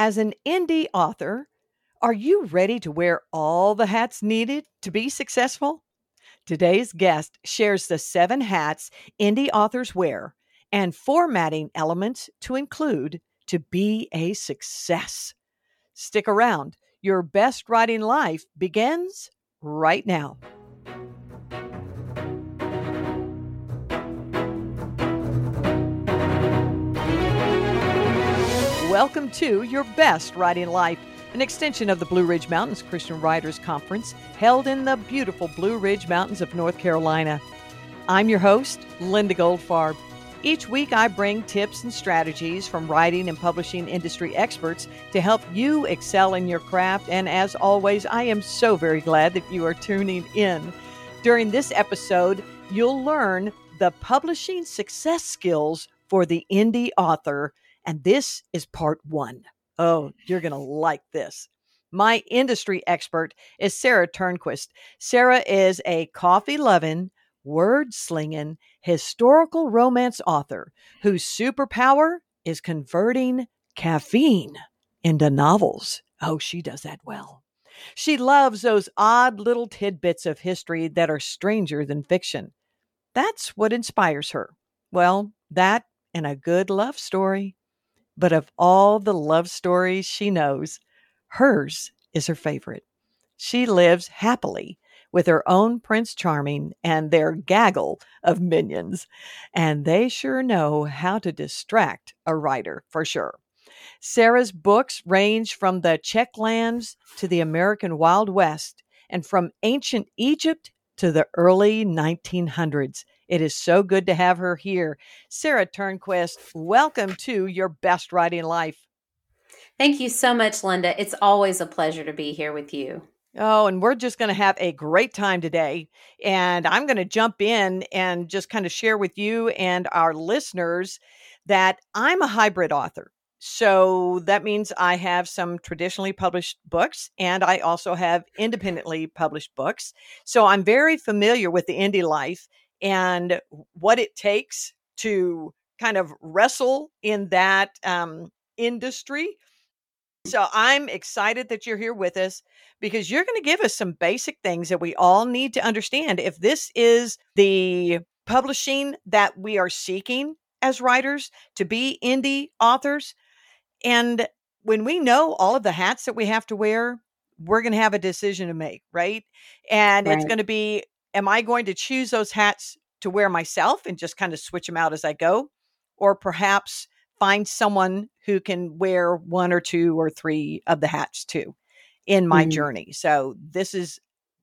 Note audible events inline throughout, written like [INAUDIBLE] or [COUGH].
As an indie author, are you ready to wear all the hats needed to be successful? Today's guest shares the seven hats indie authors wear and formatting elements to include to be a success. Stick around. Your best writing life begins right now. Welcome to Your Best Writing Life, an extension of the Blue Ridge Mountains Christian Writers Conference held in the beautiful Blue Ridge Mountains of North Carolina. I'm your host, Linda Goldfarb. Each week, I bring tips and strategies from writing and publishing industry experts to help you excel in your craft. And as always, I am so very glad that you are tuning in. During this episode, you'll learn the publishing success skills for the indie author and this is part one. Oh, you're going to like this. My industry expert is Sara Turnquist. Sara is a coffee loving, word slinging, historical romance author whose superpower is converting caffeine into novels. Oh, she does that well. She loves those odd little tidbits of history that are stranger than fiction. That's what inspires her. Well, that and a good love story. But of all the love stories she knows, hers is her favorite. She lives happily with her own Prince Charming and their gaggle of minions, and they sure know how to distract a writer for sure. Sara's books range from the Czech lands to the American Wild West and from ancient Egypt to the early 1900s. It is so good to have her here. Sara Turnquist, welcome to Your Best Writing Life. Thank you so much, Linda. It's always a pleasure to be here with you. Oh, and we're just going to have a great time today. And I'm going to jump in and just kind of share with you and our listeners that I'm a hybrid author. So that means I have some traditionally published books and I also have independently published books. So I'm very familiar with the indie life and what it takes to kind of wrestle in that um, industry. So I'm excited that you're here with us because you're going to give us some basic things that we all need to understand. If this is the publishing that we are seeking as writers to be indie authors, and when we know all of the hats that we have to wear, we're going to have a decision to make, right? And right. it's going to be am I going to choose those hats to wear myself and just kind of switch them out as I go? Or perhaps find someone who can wear one or two or three of the hats too in my mm. journey. So this is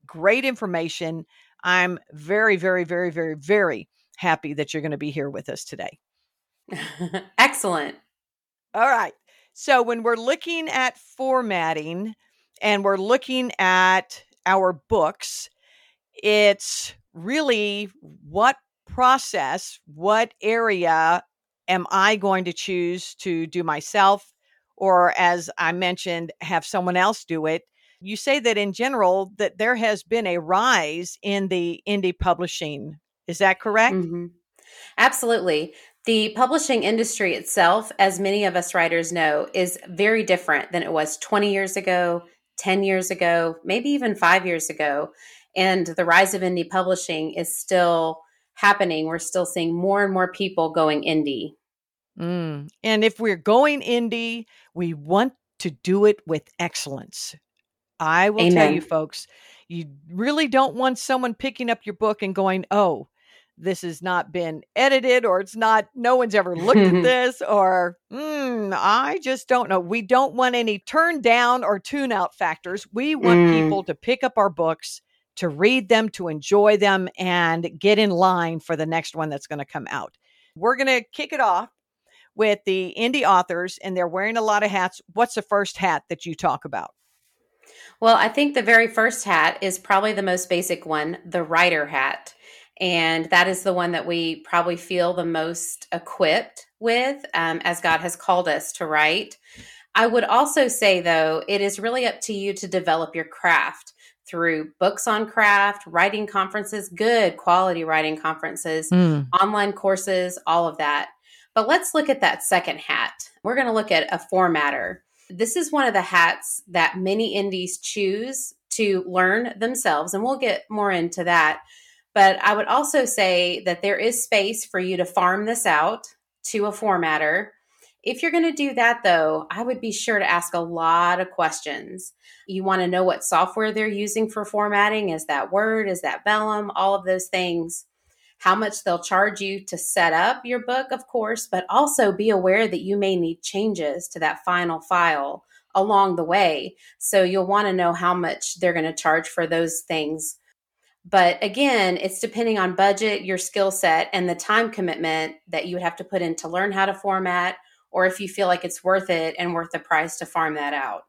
great information. I'm very, very, very, very, very happy that you're going to be here with us today. [LAUGHS] Excellent. All right. So when we're looking at formatting and we're looking at our books, it's really what process, what area am I going to choose to do myself? Or as I mentioned, have someone else do it. You say that in general that there has been a rise in the indie publishing. Is that correct? Mm-hmm. Absolutely. The publishing industry itself, as many of us writers know, is very different than it was 20 years ago, 10 years ago, maybe even five years ago. And the rise of indie publishing is still happening. We're still seeing more and more people going indie. Mm. And if we're going indie, we want to do it with excellence. I will Amen. tell you, folks, you really don't want someone picking up your book and going, oh, this has not been edited or it's not no one's ever looked at [LAUGHS] this or mm, i just don't know we don't want any turn down or tune out factors we want mm. people to pick up our books to read them, to enjoy them, and get in line for the next one that's going to come out. We're going to kick it off with the indie authors, and they're wearing a lot of hats. What's the first hat that you talk about? Well, I think the very first hat is probably the most basic one the writer hat. And that is the one that we probably feel the most equipped with um, as God has called us to write. I would also say, though, it is really up to you to develop your craft through books on craft, writing conferences, good quality writing conferences, mm. online courses, all of that. But let's look at that second hat. We're going to look at a formatter. This is one of the hats that many indies choose to learn themselves, and we'll get more into that. But I would also say that there is space for you to farm this out to a formatter. If you're going to do that, though, I would be sure to ask a lot of questions. You want to know what software they're using for formatting. Is that Word? Is that Vellum? All of those things. How much they'll charge you to set up your book, of course, but also be aware that you may need changes to that final file along the way. So you'll want to know how much they're going to charge for those things. But again, it's depending on budget, your skill set, and the time commitment that you would have to put in to learn how to format, or if you feel like it's worth it and worth the price to farm that out.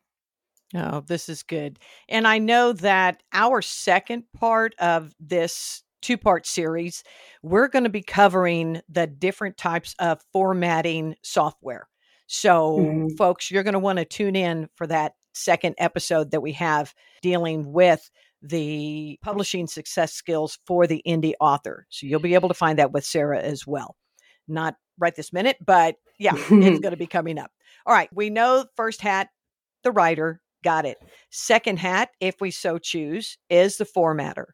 Oh, this is good. And I know that our second part of this two part series, we're going to be covering the different types of formatting software. So, mm-hmm. folks, you're going to want to tune in for that second episode that we have dealing with the publishing success skills for the indie author. So, you'll be able to find that with Sara as well. Not right this minute, but yeah, it's going [LAUGHS] to be coming up. All right. We know first hat, the writer, got it. Second hat, if we so choose, is the formatter.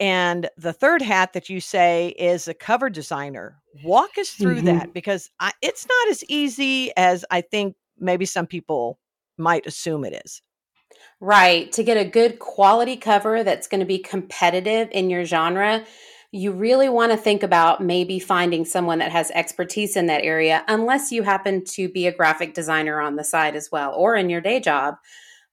And the third hat that you say is a cover designer. Walk us through mm-hmm. that because I, it's not as easy as I think maybe some people might assume it is. Right. To get a good quality cover that's going to be competitive in your genre, you really want to think about maybe finding someone that has expertise in that area, unless you happen to be a graphic designer on the side as well or in your day job.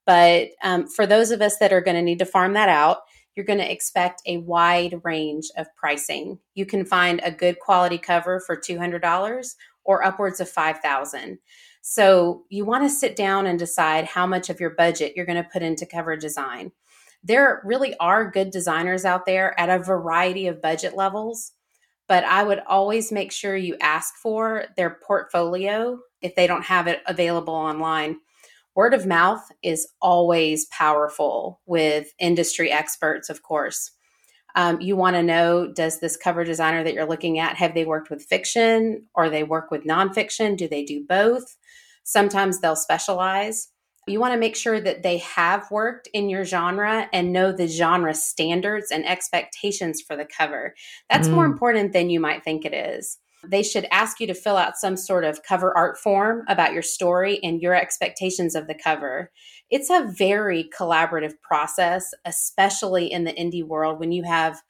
But um, for those of us that are going to need to farm that out, you're going to expect a wide range of pricing. You can find a good quality cover for $200 or upwards of 5,000. So you want to sit down and decide how much of your budget you're going to put into cover design. There really are good designers out there at a variety of budget levels, but I would always make sure you ask for their portfolio if they don't have it available online word of mouth is always powerful with industry experts, of course. Um, you want to know does this cover designer that you're looking at have they worked with fiction or they work with nonfiction? Do they do both? Sometimes they'll specialize. You want to make sure that they have worked in your genre and know the genre standards and expectations for the cover. That's mm. more important than you might think it is. They should ask you to fill out some sort of cover art form about your story and your expectations of the cover. It's a very collaborative process, especially in the indie world when you have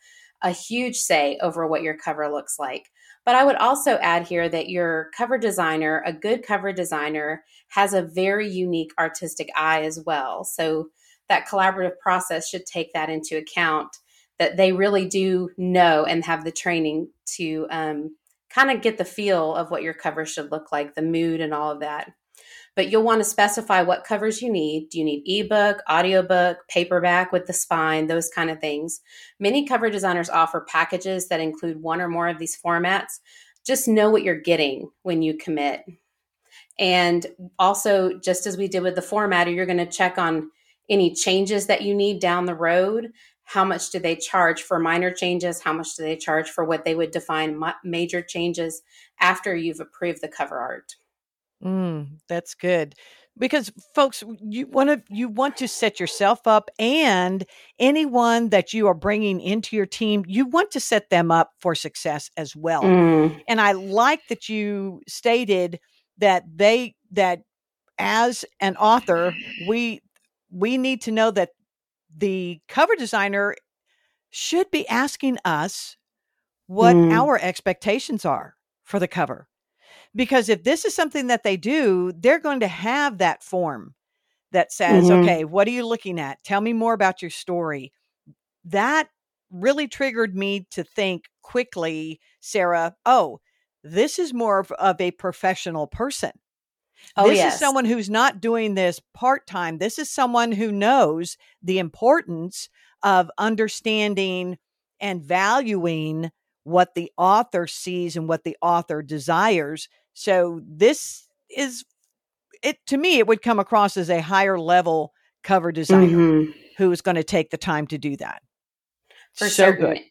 a huge say over what your cover looks like. But I would also add here that your cover designer, a good cover designer, has a very unique artistic eye as well. So that collaborative process should take that into account that they really do know and have the training to um, kind of get the feel of what your cover should look like, the mood and all of that. But you'll want to specify what covers you need. Do you need ebook, audiobook, paperback with the spine, those kind of things? Many cover designers offer packages that include one or more of these formats. Just know what you're getting when you commit. And also, just as we did with the formatter, you're going to check on any changes that you need down the road how much do they charge for minor changes how much do they charge for what they would define ma- major changes after you've approved the cover art mm, that's good because folks you want to you want to set yourself up and anyone that you are bringing into your team you want to set them up for success as well mm. and i like that you stated that they that as an author we we need to know that the cover designer should be asking us what mm. our expectations are for the cover. Because if this is something that they do, they're going to have that form that says, mm-hmm. okay, what are you looking at? Tell me more about your story. That really triggered me to think quickly, Sara, oh, this is more of, of a professional person. Oh, this yes. is someone who's not doing this part time. This is someone who knows the importance of understanding and valuing what the author sees and what the author desires. So this is it to me it would come across as a higher level cover designer mm-hmm. who is going to take the time to do that. For so certain. Good.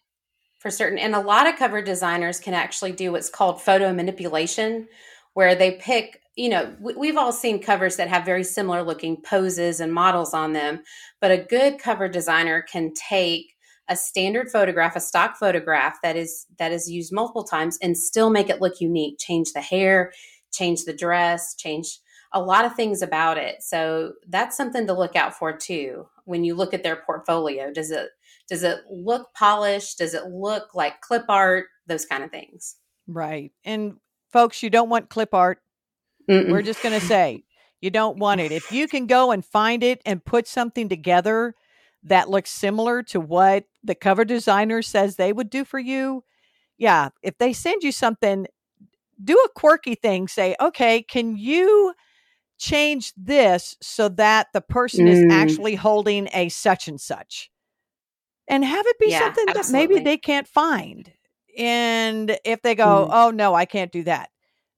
For certain. And a lot of cover designers can actually do what's called photo manipulation where they pick you know, we've all seen covers that have very similar looking poses and models on them, but a good cover designer can take a standard photograph, a stock photograph that is that is used multiple times and still make it look unique, change the hair, change the dress, change a lot of things about it. So that's something to look out for too when you look at their portfolio. Does it does it look polished? Does it look like clip art? Those kind of things. Right. And folks, you don't want clip art Mm-mm. We're just going to say you don't want it. If you can go and find it and put something together that looks similar to what the cover designer says they would do for you, yeah, if they send you something, do a quirky thing. Say, okay, can you change this so that the person mm. is actually holding a such and such? And have it be yeah, something absolutely. that maybe they can't find. And if they go, mm. oh, no, I can't do that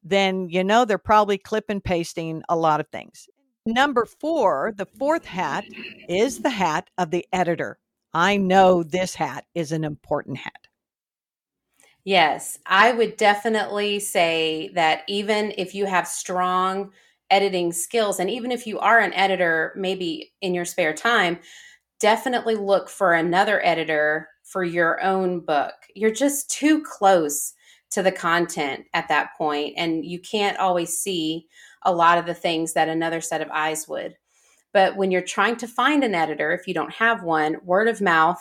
then you know they're probably clip and pasting a lot of things. Number four, the fourth hat is the hat of the editor. I know this hat is an important hat. Yes, I would definitely say that even if you have strong editing skills, and even if you are an editor, maybe in your spare time, definitely look for another editor for your own book. You're just too close to the content at that point and you can't always see a lot of the things that another set of eyes would but when you're trying to find an editor if you don't have one word of mouth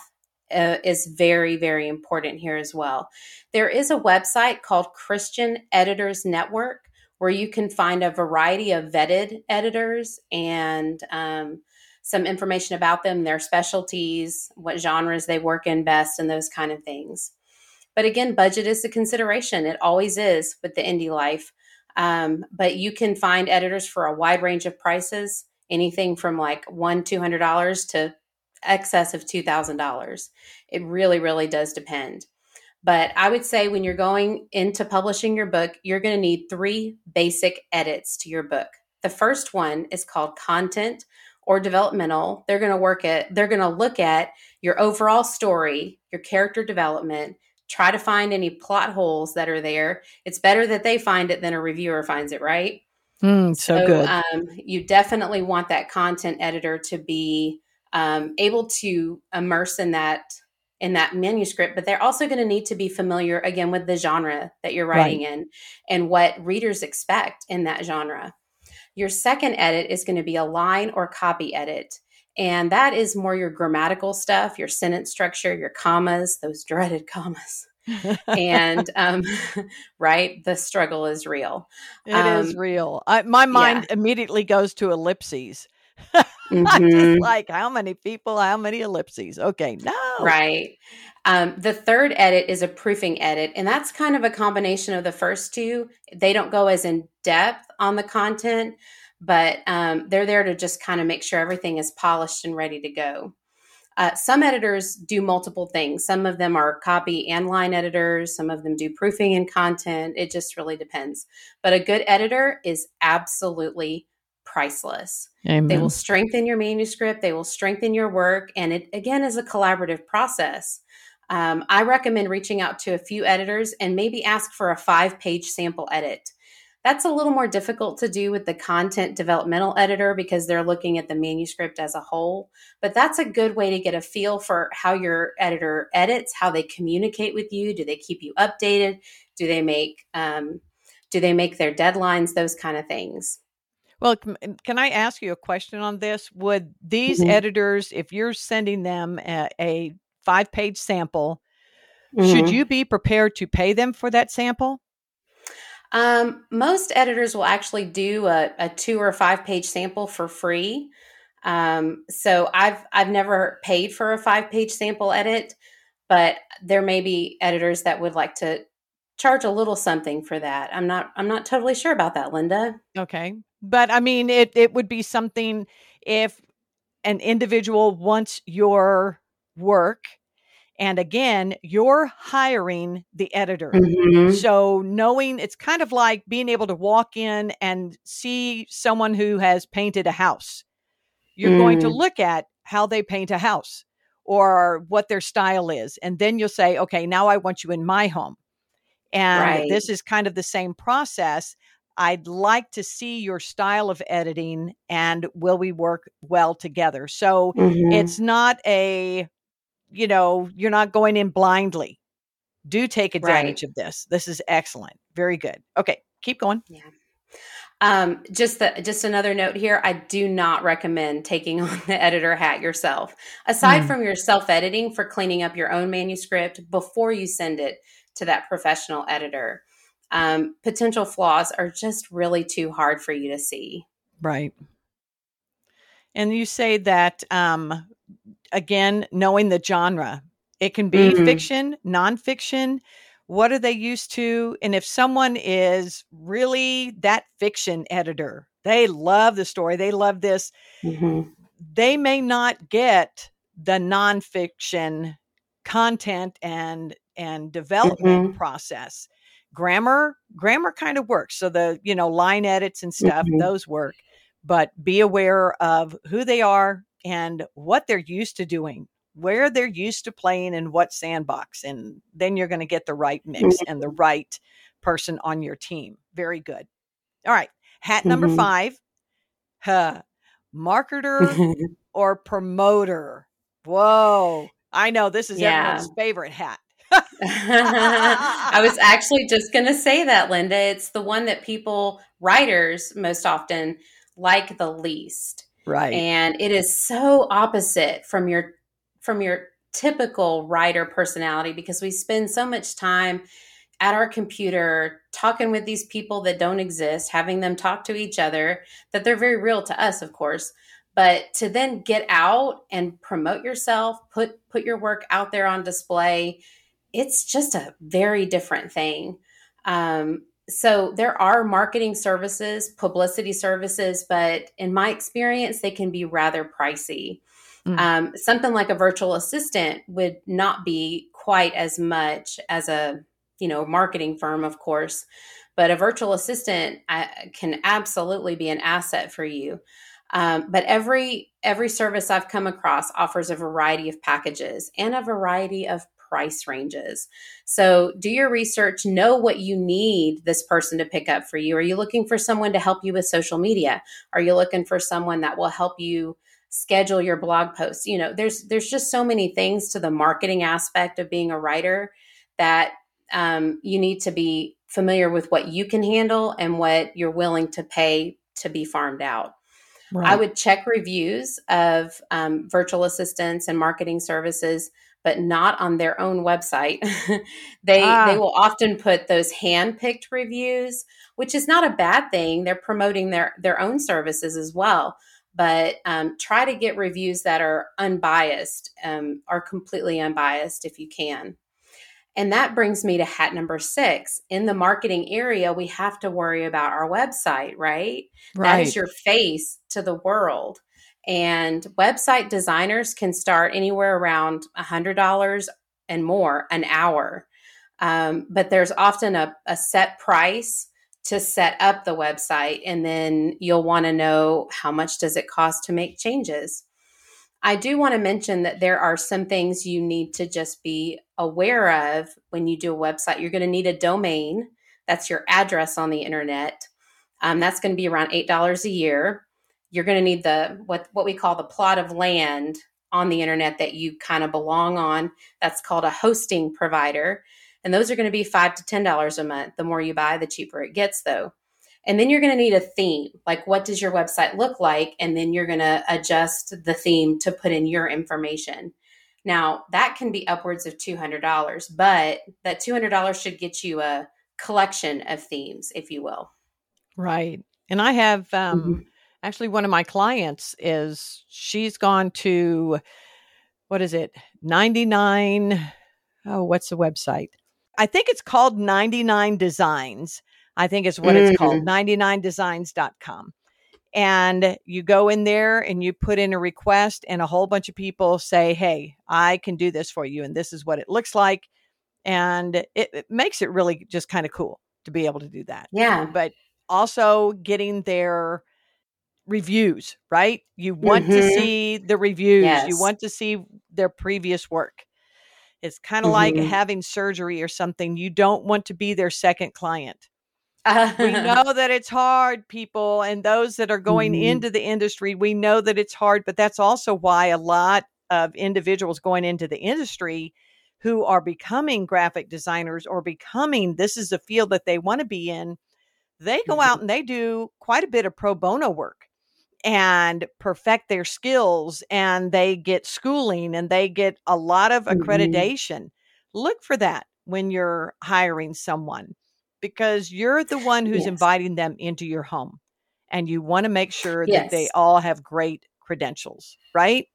uh, is very very important here as well there is a website called christian editors network where you can find a variety of vetted editors and um, some information about them their specialties what genres they work in best and those kind of things but again, budget is a consideration. It always is with the indie life. Um, but you can find editors for a wide range of prices, anything from like one, $200 to excess of $2,000. It really, really does depend. But I would say when you're going into publishing your book, you're going to need three basic edits to your book. The first one is called content or developmental. They're going to work at, they're going to look at your overall story, your character development, try to find any plot holes that are there. It's better that they find it than a reviewer finds it, right? Mm, so, so, good. Um, you definitely want that content editor to be um, able to immerse in that in that manuscript, but they're also going to need to be familiar again with the genre that you're writing right. in and what readers expect in that genre. Your second edit is going to be a line or copy edit. And that is more your grammatical stuff, your sentence structure, your commas, those dreaded commas. [LAUGHS] and um, [LAUGHS] right, the struggle is real. It um, is real. I, my mind yeah. immediately goes to ellipses. [LAUGHS] mm-hmm. I'm just like, how many people, how many ellipses? Okay, no. Right. Um, the third edit is a proofing edit, and that's kind of a combination of the first two. They don't go as in depth on the content, but um, they're there to just kind of make sure everything is polished and ready to go. Uh, some editors do multiple things. Some of them are copy and line editors. Some of them do proofing and content. It just really depends. But a good editor is absolutely priceless. Amen. They will strengthen your manuscript, they will strengthen your work, and it again is a collaborative process. Um, I recommend reaching out to a few editors and maybe ask for a five page sample edit. That's a little more difficult to do with the content developmental editor because they're looking at the manuscript as a whole. But that's a good way to get a feel for how your editor edits, how they communicate with you. Do they keep you updated? Do they make um, do they make their deadlines? Those kind of things. Well, can I ask you a question on this? Would these mm-hmm. editors, if you're sending them a, a five page sample, mm-hmm. should you be prepared to pay them for that sample? Um, most editors will actually do a, a two or five page sample for free. Um, so I've I've never paid for a five page sample edit, but there may be editors that would like to charge a little something for that. I'm not I'm not totally sure about that, Linda. Okay. But I mean it it would be something if an individual wants your work and again, you're hiring the editor. Mm-hmm. So knowing it's kind of like being able to walk in and see someone who has painted a house. You're mm. going to mm. look at how they paint a house or what their style is. And then you'll say, okay, now I want you in my home. And right. this is kind of the same process. I'd like to see your style of editing and will we work well together? So Mhm. it's not a, you know, you're not going in blindly. Do take advantage of this. This is excellent. Very good. Okay, keep going. Yeah. Um, just the, just another note here. I do not recommend taking [LAUGHS] on the editor hat yourself. Aside Mm. from your self editing for cleaning up your own manuscript before you send it to that professional editor, um, potential flaws are just really too hard for you to see. Right. And you say that um again, knowing the genre. It can be Mhm. fiction, nonfiction. What are they used to? And if someone is really that fiction editor, they love the story, they love this, Mhm. they may not get the nonfiction content and and development Mhm. process. Grammar, grammar kind of works. So the, you know, line edits and stuff, Mhm. those work. But be aware of who they are and what they're used to doing, where they're used to playing and what sandbox. And then you're going to get the right mix and the right person on your team. Very good. All right. Hat number Mhm. five. Huh. Marketer [LAUGHS] or promoter. Whoa. I know this is Yeah. everyone's favorite hat. [LAUGHS] I was actually just going to say that, Linda. It's the one that people, writers, most often like the least. Right. and it is so opposite from your from your typical writer personality because we spend so much time at our computer talking with these people that don't exist having them talk to each other that they're very real to us of course but to then get out and promote yourself put put your work out there on display it's just a very different thing um, so there are marketing services, publicity services, but in my experience, they can be rather pricey. Mm. Um, something like a virtual assistant would not be quite as much as a you know marketing firm, of course, but a virtual assistant uh, can absolutely be an asset for you. Um, but every every service I've come across offers a variety of packages and a variety of price ranges. So do your research, know what you need this person to pick up for you. Are you looking for someone to help you with social media? Are you looking for someone that will help you schedule your blog posts? You know, there's there's just so many things to the marketing aspect of being a writer that um, you need to be familiar with what you can handle and what you're willing to pay to be farmed out. I would check reviews of um, virtual assistants and marketing services, but not on their own website. [LAUGHS] they Ah. they will often put those hand-picked reviews, which is not a bad thing. They're promoting their their own services as well. But um, try to get reviews that are unbiased, um, are completely unbiased if you can. And that brings me to hat number six. In the marketing area, we have to worry about our website, right? right. That is your face to the world. And website designers can start anywhere around $100 and more an hour. Um, but there's often a, a set price to set up the website. And then you'll want to know how much does it cost to make changes. I do want to mention that there are some things you need to just be aware of when you do a website. You're going to need a domain. That's your address on the internet. Um, that's going to be around eight dollars a year. You're going to need the what what we call the plot of land on the internet that you kind of belong on. That's called a hosting provider, and those are going to be five to ten dollars a month. The more you buy, the cheaper it gets, though. And then you're going to need a theme. Like, what does your website look like? And then you're going to adjust the theme to put in your information. Now, that can be upwards of $200, but that $200 should get you a collection of themes, if you will. Right. And I have um Mhm. Actually one of my clients is she's gone to what is it? 99 Oh, what's the website? I think it's called 99 Designs. I think is what it's called, mm. 99designs.com. And you go in there and you put in a request and a whole bunch of people say, "Hey, I can do this for you and this is what it looks like." And it, it makes it really just kind of cool to be able to do that Yeah. but also getting their reviews, right? You want to Mhm. see the reviews, you want to see their previous work. It's kind of like Mhm. having surgery or something. You don't want to be their second client. we [LAUGHS] know that it's hard, people, and those that are going mm-hmm. into the industry, we know that it's hard, but that's also why a lot of individuals going into the industry who are becoming graphic designers or becoming this is the field that they want to be in, they go out mm-hmm. and they do quite a bit of pro bono work and perfect their skills and they get schooling and they get a lot of mm-hmm. accreditation. Mm-hmm. Look for that when you're hiring someone because you're the one who's yes. inviting them into your home and you want to make sure yes. that they all have great credentials, right?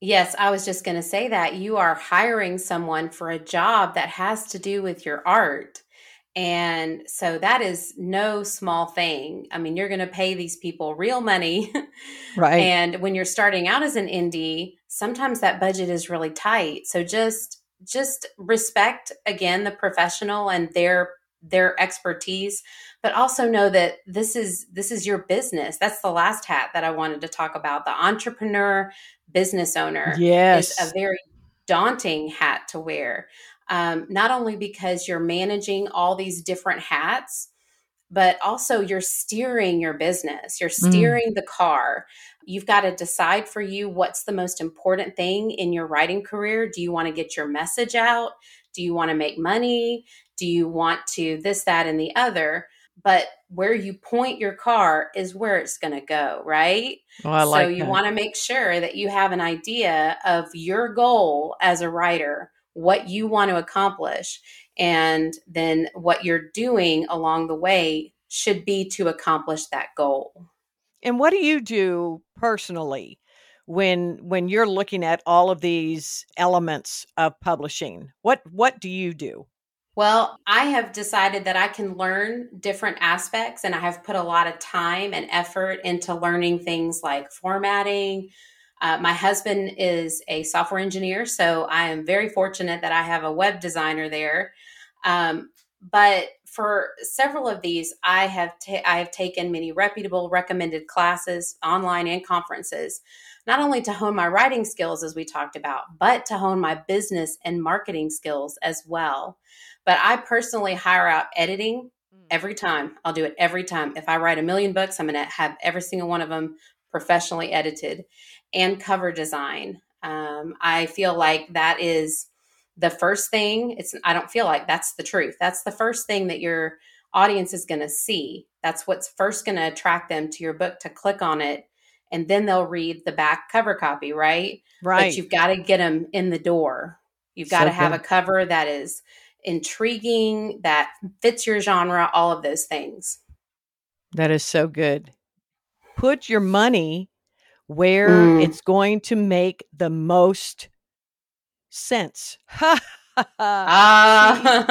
Yes, I was just going to say that you are hiring someone for a job that has to do with your art. And so that is no small thing. I mean, you're going to pay these people real money. [LAUGHS] Right. and when you're starting out as an indie, sometimes that budget is really tight. So just just respect again the professional and their their expertise but also know that this is this is your business that's the last hat that i wanted to talk about the entrepreneur business owner yes is a very daunting hat to wear um, not only because you're managing all these different hats but also you're steering your business you're mm. steering mm. the car you've got to decide for you what's the most important thing in your writing career do you want to get your message out do you want to make money do you want to this, that, and the other? But where you point your car is where it's going to go, right? Oh, I like so you want to make sure that you have an idea of your goal as a writer, what you want to accomplish, and then what you're doing along the way should be to accomplish that goal. And what do you do personally when when you're looking at all of these elements of publishing? What what do you do? Well, I have decided that I can learn different aspects, and I have put a lot of time and effort into learning things like formatting. Uh, my husband is a software engineer, so I am very fortunate that I have a web designer there. Um, but for several of these, I have ta- I have taken many reputable recommended classes, online and conferences, not only to hone my writing skills as we talked about, but to hone my business and marketing skills as well. But I personally hire out editing mm. every time. I'll do it every time. If I write a million books, I'm going to have every single one of them professionally edited and cover design. Um, I feel like that is the first thing. It's I don't feel like that's the truth. That's the first thing that your audience is going to see. That's what's first going to attract them to your book to click on it and then they'll read the back cover copy, right? Right. But you've got to get them in the door. You've got so to have good. a cover that is intriguing, that fits your genre, all of those things. That is so good. Put your money where mm. it's going to make the most sense. [LAUGHS] uh.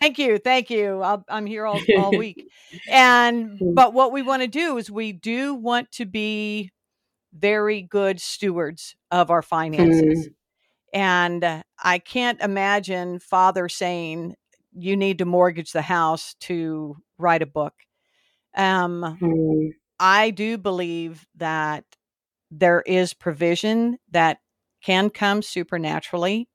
thank you, thank you. i am here all, all [LAUGHS] week. And mm. but what we want to do is we do want to be very good stewards of our finances. Mm. And uh, I can't imagine father saying, you need to mortgage the house to write a book. Um, mm. I do believe that there is provision that can come supernaturally.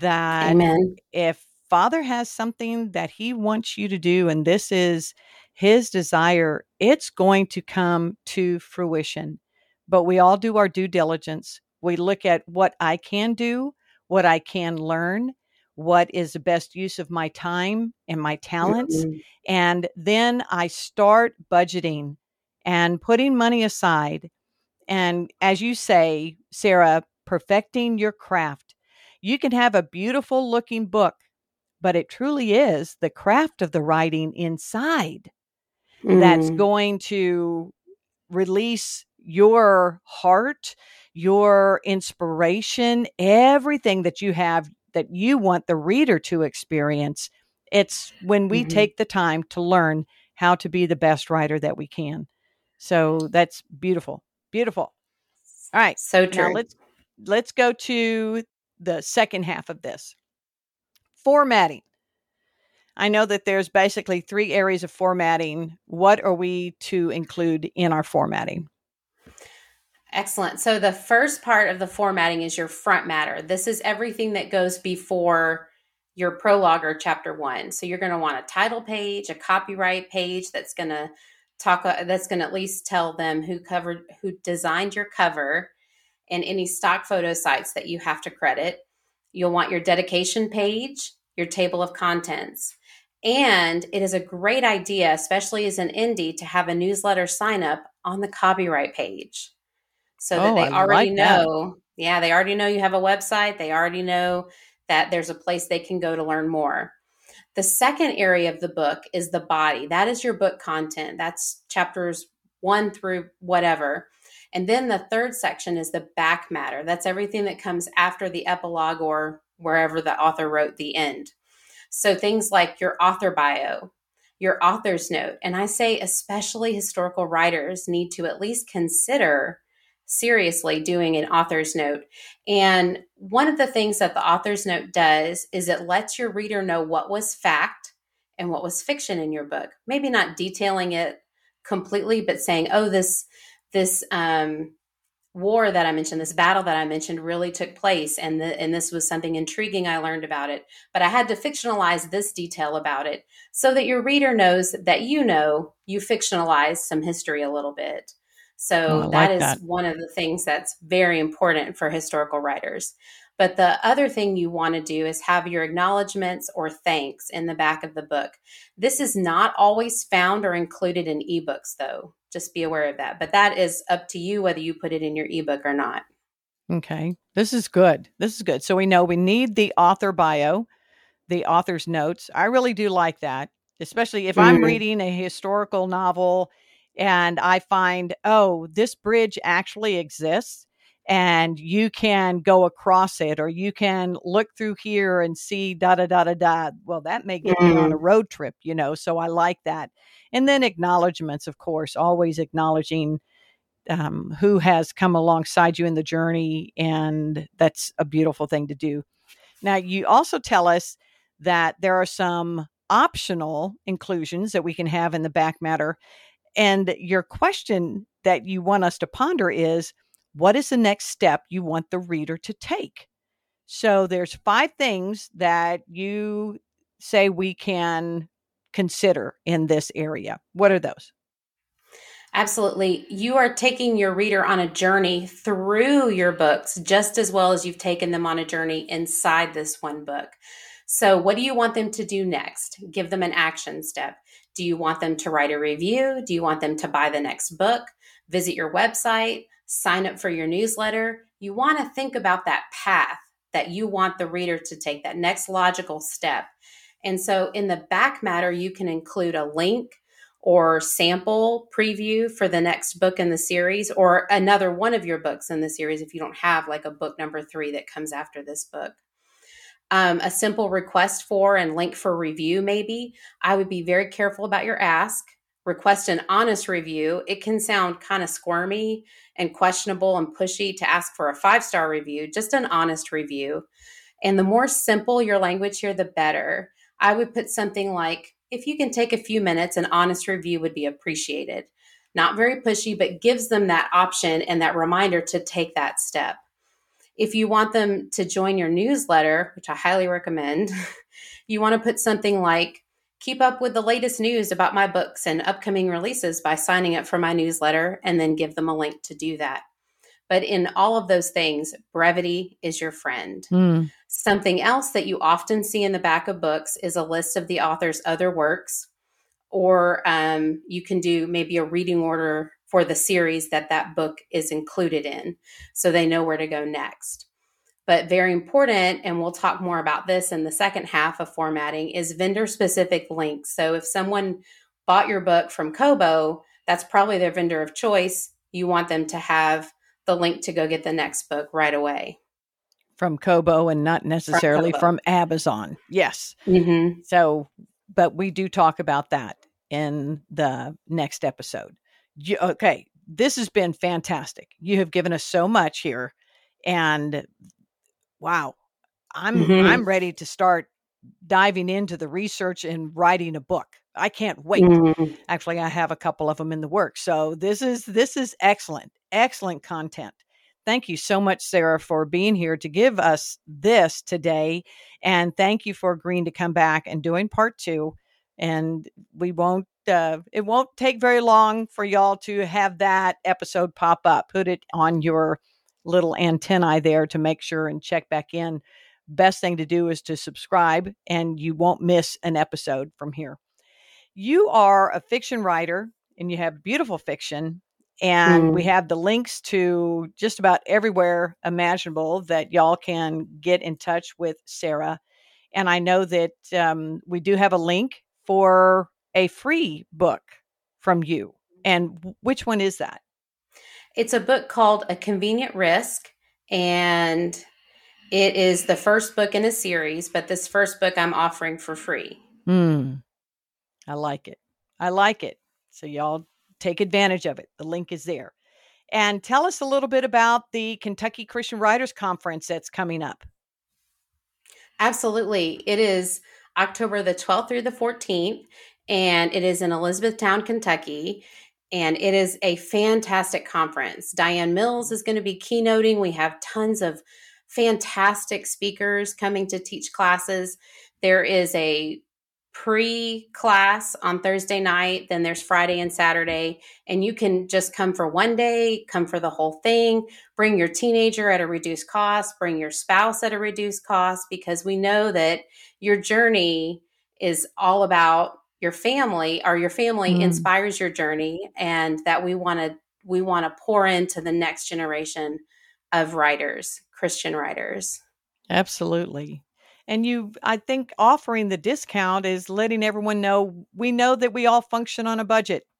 That Amen. if Father has something that he wants you to do, and this is his desire, it's going to come to fruition. But we all do our due diligence. We look at what I can do, what I can learn, what is the best use of my time and my talents. Mm-hmm. And then I start budgeting and putting money aside. And as you say, Sara, perfecting your craft. You can have a beautiful looking book, but it truly is the craft of the writing inside mm. that's going to release your heart, your inspiration, everything that you have that you want the reader to experience. It's when we mm-hmm. take the time to learn how to be the best writer that we can. So that's beautiful. Beautiful. All right. So true. Now let's let's go to the second half of this. Formatting. I know that there's basically three areas of formatting. What are we to include in our formatting? Excellent. So the first part of the formatting is your front matter. This is everything that goes before your prologue or chapter one. So you're going to want a title page, a copyright page that's going to talk uh, that's going to at least tell them who covered who designed your cover and any stock photo sites that you have to credit. You'll want your dedication page, your table of contents. And it is a great idea, especially as an indie, to have a newsletter sign up on the copyright page so that oh, they already like know. That. Yeah, they already know you have a website. They already know that there's a place they can go to learn more. The second area of the book is the body. That is your book content. That's chapters one through whatever. And then the third section is the back matter. That's everything that comes after the epilogue or wherever the author wrote the end. So things like your author bio, your author's note. And I say, especially historical writers need to at least consider seriously doing an author's note. And one of the things that the author's note does is it lets your reader know what was fact and what was fiction in your book. Maybe not detailing it completely, but saying, oh, this this um, war that I mentioned, this battle that I mentioned, really took place, and the, and this was something intriguing I learned about it. But I had to fictionalize this detail about it so that your reader knows that you know you fictionalized some history a little bit. So oh, that is that. one of the things that's very important for historical writers. But the other thing you want to do is have your acknowledgments or thanks in the back of the book. This is not always found or included in ebooks, though. Just be aware of that. But that is up to you whether you put it in your ebook or not. Okay. This is good. This is good. So we know we need the author bio, the author's notes. I really do like that, especially if mm-hmm. I'm reading a historical novel and I find, oh, this bridge actually exists and you can go across it or you can look through here and see da da da da da. Well, that may get mm. me on a mm. road trip, you know, so I like that. And then acknowledgments, of course, always acknowledging um, who has come alongside you in the journey. And that's a beautiful thing to do. Now, you also tell us that there are some optional inclusions that we can have in the back matter. And your question that you want us to ponder is what is the next step you want the reader to take? So there's five things that you say we can consider in this area. What are those? Absolutely. You are taking your reader on a journey through your books just as well as you've taken them on a journey inside this one book. So, what do you want them to do next? Give them an action step. Do you want them to write a review? Do you want them to buy the next book? Visit your website? sign up for your newsletter, you want to think about that path that you want the reader to take, that next logical step. And so in the back matter, you can include a link or sample preview for the next book in the series or another one of your books in the series if you don't have like a book number three that comes after this book. Um, a simple request for and link for review, maybe. I would be very careful about your ask request an honest review, it can sound kind of squirmy and questionable and pushy to ask for a five star review, just an honest review. And the more simple your language here, the better. I would put something like, if you can take a few minutes, an honest review would be appreciated. Not very pushy, but gives them that option and that reminder to take that step. If you want them to join your newsletter, which I highly recommend, [LAUGHS] you want to put something like, keep up with the latest news about my books and upcoming releases by signing up for my newsletter and then give them a link to do that. But in all of those things, brevity is your friend. Mm. Something else that you often see in the back of books is a list of the author's other works, or um, you can do maybe a reading order for the series that that book is included in so they know where to go next but very important, and we'll talk more about this in the second half of formatting, is vendor specific links. So if someone bought your book from Kobo, that's probably their vendor of choice. You want them to have the link to go get the next book right away. From Kobo and not necessarily from, from Amazon. Yes. Mm-hmm. So, but we do talk about that in the next episode. You, okay. This has been fantastic. You have given us so much here. And wow, I'm mm-hmm. I'm ready to start diving into the research and writing a book. I can't wait. Mm-hmm. Actually, I have a couple of them in the works. So this is this is excellent. Excellent content. Thank you so much, Sara, for being here to give us this today. And thank you for agreeing to come back and doing part two. And we won't, uh, it won't take very long for y'all to have that episode pop up. Put it on your little antennae there to make sure and check back in. Best thing to do is to subscribe, and you won't miss an episode from here. You are a fiction writer and you have beautiful fiction and mm. we have the links to just about everywhere imaginable that y'all can get in touch with Sara. And I know that um, we do have a link for a free book from you. And which one is that? It's a book called A Convenient Risk. And it is the first book in a series, but this first book I'm offering for free. Hmm. I like it. I like it. So y'all take advantage of it. The link is there. And tell us a little bit about the Kentucky Christian Writers Conference that's coming up. Absolutely. It is October the 12th through the 14th, and it is in Elizabethtown, Kentucky. And it is a fantastic conference. DiAnn Mills is going to be keynoting. We have tons of fantastic speakers coming to teach classes. There is a pre class on Thursday night, then there's Friday and Saturday, and you can just come for one day, come for the whole thing, bring your teenager at a reduced cost, bring your spouse at a reduced cost, because we know that your journey is all about your family or your family mm. inspires your journey and that we want to we want to pour into the next generation of writers christian writers. Absolutely. And you i think offering the discount is letting everyone know we know that we all function on a budget. [LAUGHS]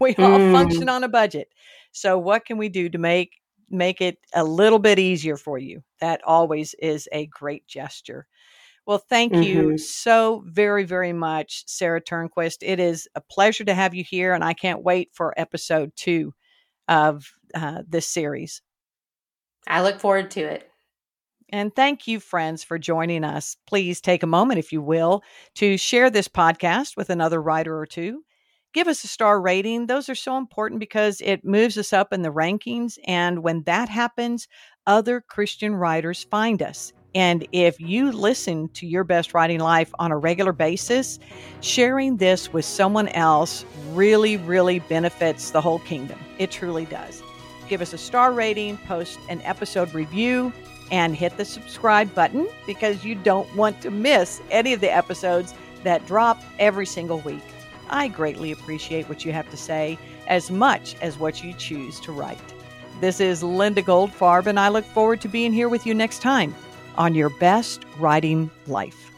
We all mm. function on a budget. So what can we do to make make it a little bit easier for you? That always is a great gesture well thank mm-hmm. you so very very much Sara Turnquist it is a pleasure to have you here and i can't wait for episode two of uh, this series i look forward to it and thank you, friends, for joining us. Please take a moment, if you will, to share this podcast with another writer or two. Give us a star rating. Those are so important because it moves us up in the rankings. And when that happens, other Christian writers find us. And if you listen to your best writing life on a regular basis, sharing this with someone else really, really benefits the whole kingdom. It truly does. Give us a star rating, post an episode review and hit the subscribe button because you don't want to miss any of the episodes that drop every single week. I greatly appreciate what you have to say as much as what you choose to write. This is Linda Goldfarb, and I look forward to being here with you next time on Your Best Writing Life.